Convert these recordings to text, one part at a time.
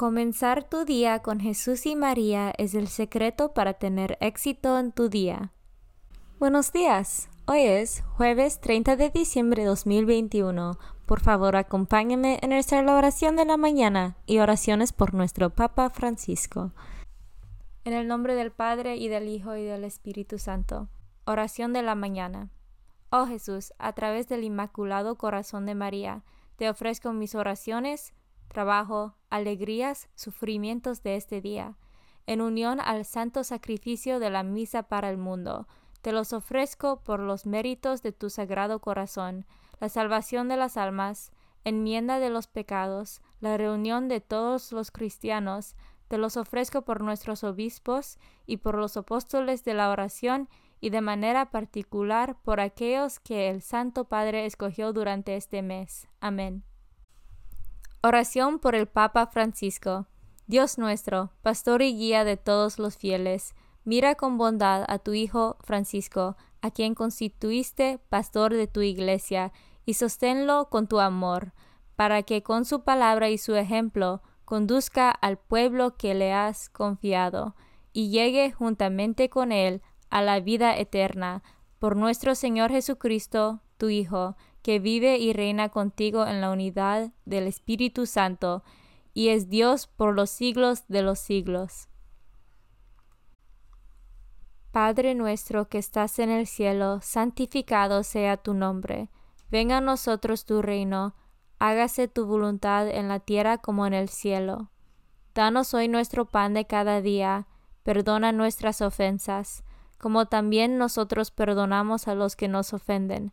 Comenzar tu día con Jesús y María es el secreto para tener éxito en tu día. Buenos días. Hoy es jueves 30 de diciembre de 2021. Por favor, acompáñame en nuestra oración de la mañana y oraciones por nuestro Papa Francisco. En el nombre del Padre y del Hijo y del Espíritu Santo. Oración de la mañana. Oh Jesús, a través del Inmaculado Corazón de María, te ofrezco mis oraciones, trabajo, alegrías, sufrimientos de este día, en unión al santo sacrificio de la misa para el mundo. Te los ofrezco por los méritos de tu sagrado corazón, la salvación de las almas, enmienda de los pecados, la reunión de todos los cristianos, te los ofrezco por nuestros obispos y por los apóstoles de la oración y de manera particular por aquellos que el Santo Padre escogió durante este mes. Amén. Oración por el Papa Francisco. Dios nuestro, pastor y guía de todos los fieles, mira con bondad a tu Hijo Francisco, a quien constituiste pastor de tu iglesia, y sosténlo con tu amor, para que con su palabra y su ejemplo conduzca al pueblo que le has confiado, y llegue juntamente con él a la vida eterna, por nuestro Señor Jesucristo, tu Hijo, que vive y reina contigo en la unidad del Espíritu Santo, y es Dios por los siglos de los siglos. Padre nuestro que estás en el cielo, santificado sea tu nombre. Venga a nosotros tu reino, hágase tu voluntad en la tierra como en el cielo. Danos hoy nuestro pan de cada día, perdona nuestras ofensas, como también nosotros perdonamos a los que nos ofenden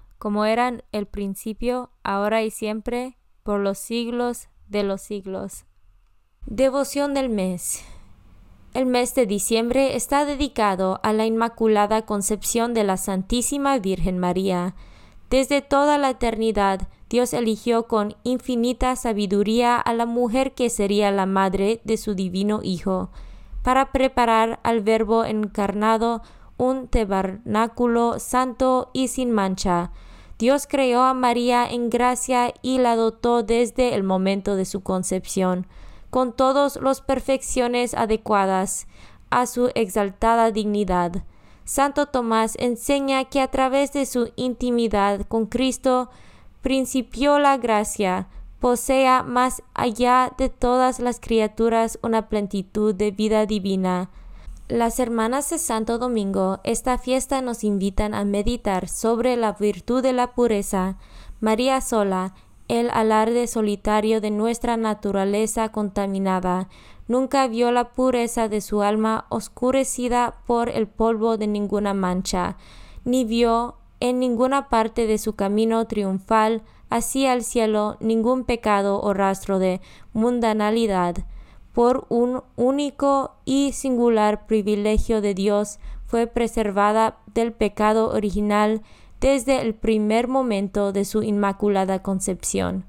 como eran el principio, ahora y siempre, por los siglos de los siglos. Devoción del mes. El mes de diciembre está dedicado a la Inmaculada Concepción de la Santísima Virgen María. Desde toda la eternidad, Dios eligió con infinita sabiduría a la mujer que sería la madre de su divino Hijo, para preparar al Verbo encarnado un tabernáculo santo y sin mancha, Dios creó a María en gracia y la dotó desde el momento de su concepción, con todas las perfecciones adecuadas a su exaltada dignidad. Santo Tomás enseña que a través de su intimidad con Cristo principió la gracia, posea más allá de todas las criaturas una plenitud de vida divina, las hermanas de Santo Domingo, esta fiesta nos invitan a meditar sobre la virtud de la pureza. María sola, el alarde solitario de nuestra naturaleza contaminada, nunca vio la pureza de su alma oscurecida por el polvo de ninguna mancha, ni vio en ninguna parte de su camino triunfal hacia el cielo ningún pecado o rastro de mundanalidad por un único y singular privilegio de Dios, fue preservada del pecado original desde el primer momento de su inmaculada concepción.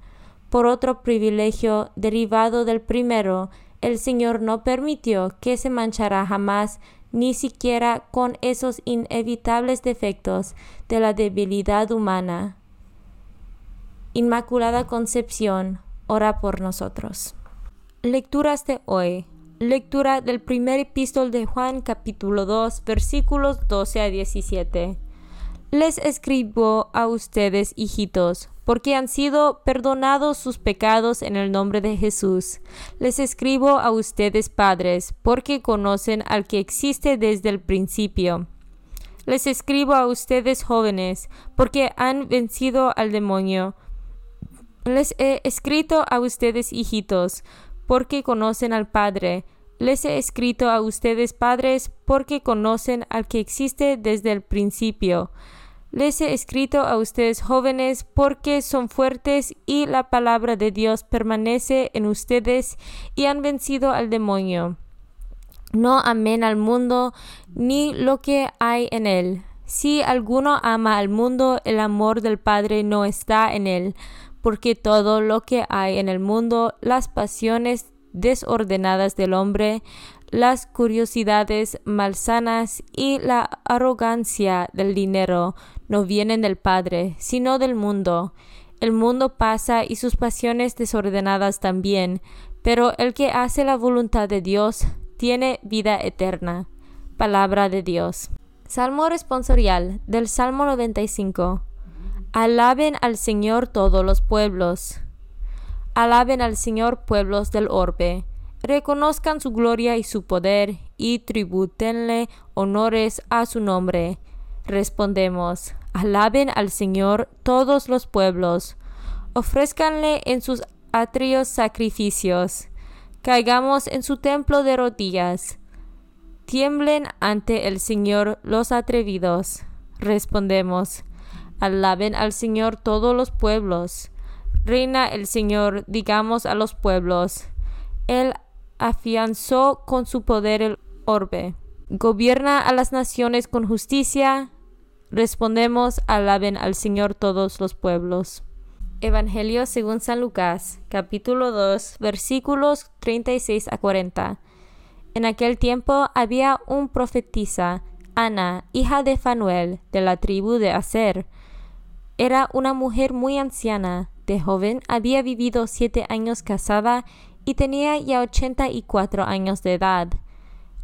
Por otro privilegio derivado del primero, el Señor no permitió que se manchara jamás ni siquiera con esos inevitables defectos de la debilidad humana. Inmaculada Concepción, ora por nosotros. Lecturas de hoy. Lectura del primer epístol de Juan capítulo 2 versículos 12 a 17. Les escribo a ustedes, hijitos, porque han sido perdonados sus pecados en el nombre de Jesús. Les escribo a ustedes, padres, porque conocen al que existe desde el principio. Les escribo a ustedes, jóvenes, porque han vencido al demonio. Les he escrito a ustedes, hijitos, porque conocen al Padre. Les he escrito a ustedes, padres, porque conocen al que existe desde el principio. Les he escrito a ustedes jóvenes porque son fuertes y la palabra de Dios permanece en ustedes y han vencido al demonio. No amen al mundo ni lo que hay en él. Si alguno ama al mundo, el amor del Padre no está en él, porque todo lo que hay en el mundo, las pasiones desordenadas del hombre, las curiosidades malsanas y la arrogancia del dinero no vienen del Padre, sino del mundo. El mundo pasa y sus pasiones desordenadas también, pero el que hace la voluntad de Dios tiene vida eterna. Palabra de Dios. Salmo responsorial del Salmo 95. Alaben al Señor todos los pueblos. Alaben al Señor pueblos del orbe reconozcan su gloria y su poder, y tribútenle honores a su nombre. Respondemos, alaben al Señor todos los pueblos, ofrézcanle en sus atrios sacrificios, caigamos en su templo de rodillas, tiemblen ante el Señor los atrevidos. Respondemos, alaben al Señor todos los pueblos, reina el Señor, digamos a los pueblos. Él afianzó con su poder el orbe. Gobierna a las naciones con justicia. Respondemos, alaben al Señor todos los pueblos. Evangelio según San Lucas, capítulo 2, versículos 36 a 40. En aquel tiempo había un profetisa, Ana, hija de Fanuel, de la tribu de Aser. Era una mujer muy anciana. De joven había vivido siete años casada y tenía ya ochenta y cuatro años de edad.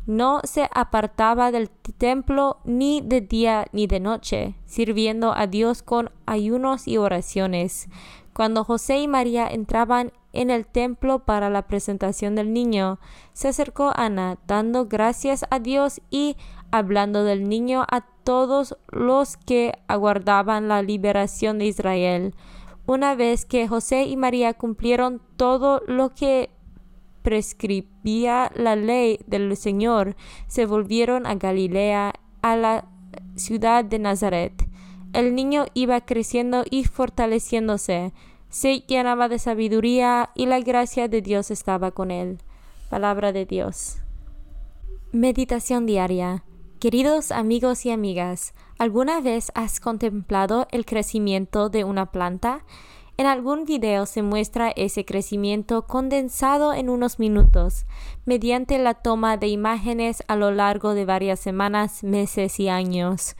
No se apartaba del templo ni de día ni de noche, sirviendo a Dios con ayunos y oraciones. Cuando José y María entraban en el templo para la presentación del niño, se acercó Ana, dando gracias a Dios y hablando del niño a todos los que aguardaban la liberación de Israel. Una vez que José y María cumplieron todo lo que prescribía la ley del Señor, se volvieron a Galilea, a la ciudad de Nazaret. El niño iba creciendo y fortaleciéndose, se llenaba de sabiduría y la gracia de Dios estaba con él. Palabra de Dios. Meditación diaria. Queridos amigos y amigas, ¿alguna vez has contemplado el crecimiento de una planta? En algún video se muestra ese crecimiento condensado en unos minutos, mediante la toma de imágenes a lo largo de varias semanas, meses y años.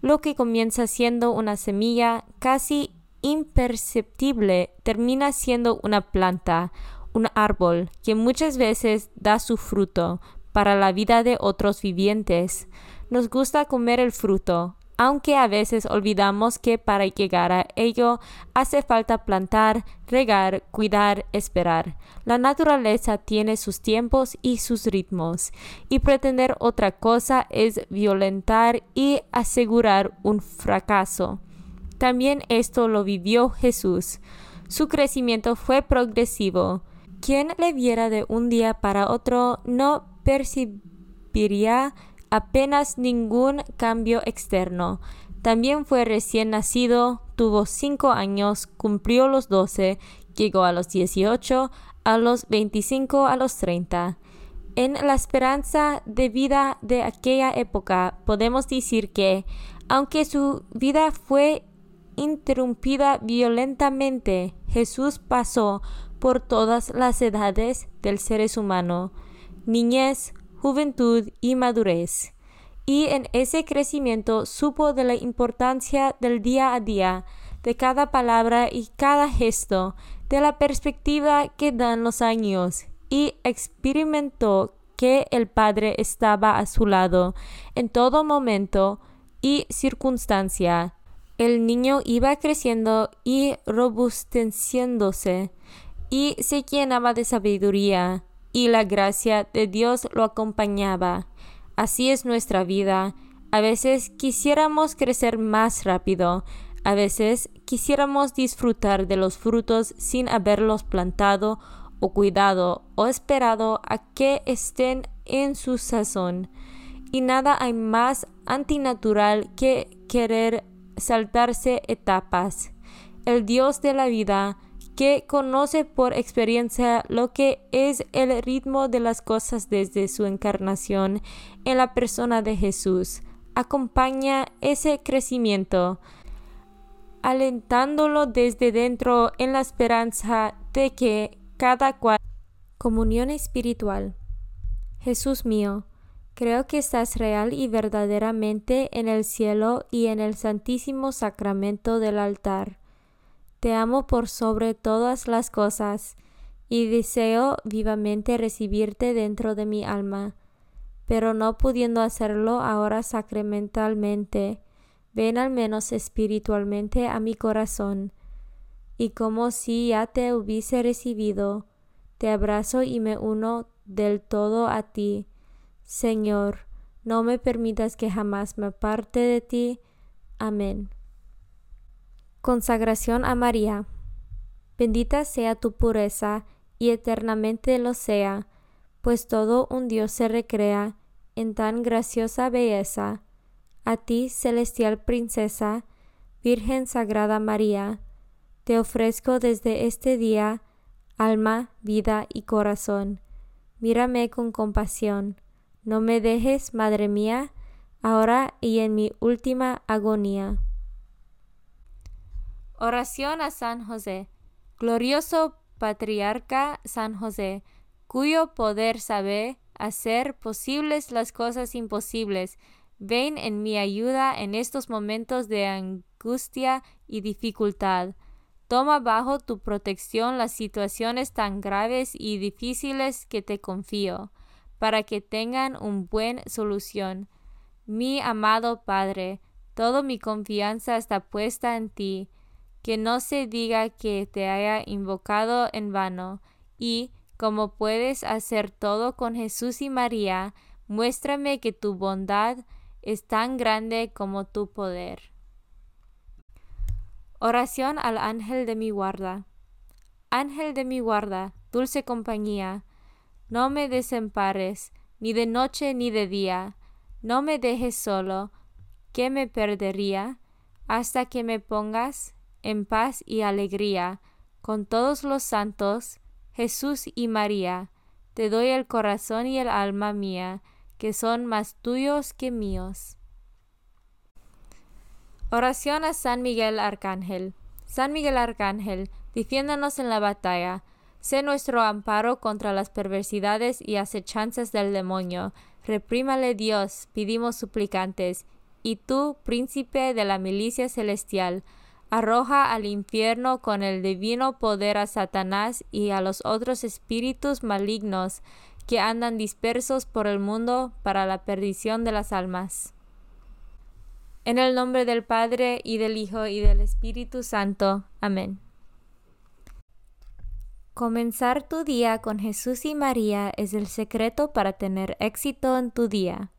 Lo que comienza siendo una semilla casi imperceptible termina siendo una planta, un árbol, que muchas veces da su fruto, para la vida de otros vivientes. Nos gusta comer el fruto, aunque a veces olvidamos que para llegar a ello hace falta plantar, regar, cuidar, esperar. La naturaleza tiene sus tiempos y sus ritmos, y pretender otra cosa es violentar y asegurar un fracaso. También esto lo vivió Jesús. Su crecimiento fue progresivo. Quien le viera de un día para otro no percibiría apenas ningún cambio externo. También fue recién nacido, tuvo cinco años, cumplió los doce, llegó a los dieciocho, a los veinticinco, a los treinta. En la esperanza de vida de aquella época podemos decir que, aunque su vida fue interrumpida violentamente, Jesús pasó por todas las edades del ser humano, niñez, juventud y madurez. Y en ese crecimiento supo de la importancia del día a día, de cada palabra y cada gesto, de la perspectiva que dan los años, y experimentó que el Padre estaba a su lado en todo momento y circunstancia. El niño iba creciendo y robusteciéndose, y se llenaba de sabiduría, y la gracia de Dios lo acompañaba. Así es nuestra vida. A veces quisiéramos crecer más rápido, a veces quisiéramos disfrutar de los frutos sin haberlos plantado o cuidado o esperado a que estén en su sazón. Y nada hay más antinatural que querer saltarse etapas. El Dios de la vida, que conoce por experiencia lo que es el ritmo de las cosas desde su encarnación en la persona de Jesús, acompaña ese crecimiento, alentándolo desde dentro en la esperanza de que cada cual comunión espiritual. Jesús mío, creo que estás real y verdaderamente en el cielo y en el santísimo sacramento del altar. Te amo por sobre todas las cosas, y deseo vivamente recibirte dentro de mi alma. Pero no pudiendo hacerlo ahora sacramentalmente, ven al menos espiritualmente a mi corazón, y como si ya te hubiese recibido, te abrazo y me uno del todo a ti. Señor, no me permitas que jamás me aparte de ti. Amén. Consagración a María. Bendita sea tu pureza y eternamente lo sea, pues todo un Dios se recrea en tan graciosa belleza. A ti, celestial princesa, Virgen Sagrada María, te ofrezco desde este día alma, vida y corazón. Mírame con compasión. No me dejes, Madre mía, ahora y en mi última agonía. Oración a San José. Glorioso patriarca San José, cuyo poder sabe hacer posibles las cosas imposibles, ven en mi ayuda en estos momentos de angustia y dificultad. Toma bajo tu protección las situaciones tan graves y difíciles que te confío, para que tengan un buen solución. Mi amado Padre, toda mi confianza está puesta en ti que no se diga que te haya invocado en vano, y, como puedes hacer todo con Jesús y María, muéstrame que tu bondad es tan grande como tu poder. Oración al ángel de mi guarda. Ángel de mi guarda, dulce compañía, no me desempares, ni de noche ni de día, no me dejes solo, que me perdería, hasta que me pongas en paz y alegría, con todos los santos, Jesús y María, te doy el corazón y el alma mía, que son más tuyos que míos. Oración a San Miguel Arcángel. San Miguel Arcángel, defiéndanos en la batalla, sé nuestro amparo contra las perversidades y acechanzas del demonio. Reprímale Dios, pedimos suplicantes, y tú, príncipe de la milicia celestial, arroja al infierno con el divino poder a Satanás y a los otros espíritus malignos que andan dispersos por el mundo para la perdición de las almas. En el nombre del Padre y del Hijo y del Espíritu Santo. Amén. Comenzar tu día con Jesús y María es el secreto para tener éxito en tu día.